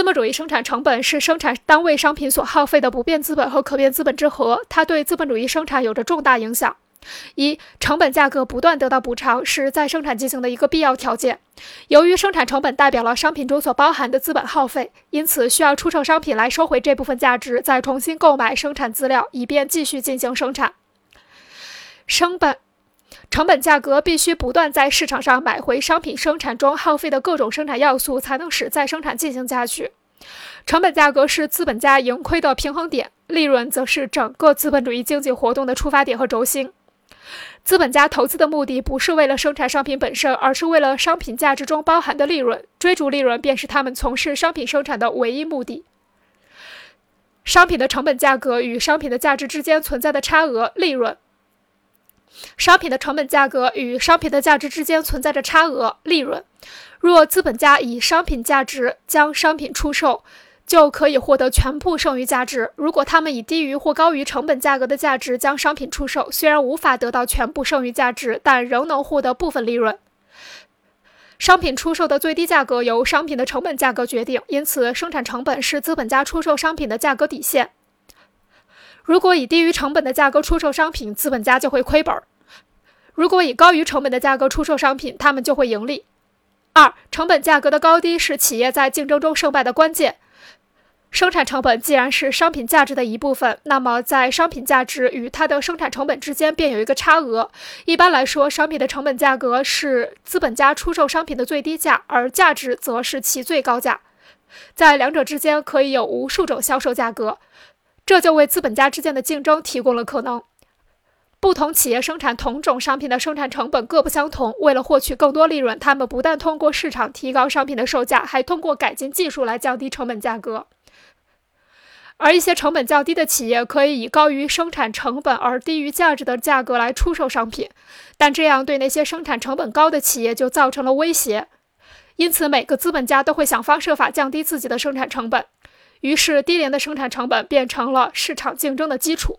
资本主义生产成本是生产单位商品所耗费的不变资本和可变资本之和，它对资本主义生产有着重大影响。一、成本价格不断得到补偿是再生产进行的一个必要条件。由于生产成本代表了商品中所包含的资本耗费，因此需要出售商品来收回这部分价值，再重新购买生产资料，以便继续进行生产。生本成本价格必须不断在市场上买回商品生产中耗费的各种生产要素，才能使再生产进行下去。成本价格是资本家盈亏的平衡点，利润则是整个资本主义经济活动的出发点和轴心。资本家投资的目的不是为了生产商品本身，而是为了商品价值中包含的利润。追逐利润便是他们从事商品生产的唯一目的。商品的成本价格与商品的价值之间存在的差额，利润。商品的成本价格与商品的价值之间存在着差额，利润。若资本家以商品价值将商品出售，就可以获得全部剩余价值。如果他们以低于或高于成本价格的价值将商品出售，虽然无法得到全部剩余价值，但仍能获得部分利润。商品出售的最低价格由商品的成本价格决定，因此生产成本是资本家出售商品的价格底线。如果以低于成本的价格出售商品，资本家就会亏本；如果以高于成本的价格出售商品，他们就会盈利。二、成本价格的高低是企业在竞争中胜败的关键。生产成本既然是商品价值的一部分，那么在商品价值与它的生产成本之间便有一个差额。一般来说，商品的成本价格是资本家出售商品的最低价，而价值则是其最高价。在两者之间可以有无数种销售价格。这就为资本家之间的竞争提供了可能。不同企业生产同种商品的生产成本各不相同，为了获取更多利润，他们不但通过市场提高商品的售价，还通过改进技术来降低成本价格。而一些成本较低的企业可以以高于生产成本而低于价值的价格来出售商品，但这样对那些生产成本高的企业就造成了威胁。因此，每个资本家都会想方设法降低自己的生产成本。于是，低廉的生产成本变成了市场竞争的基础。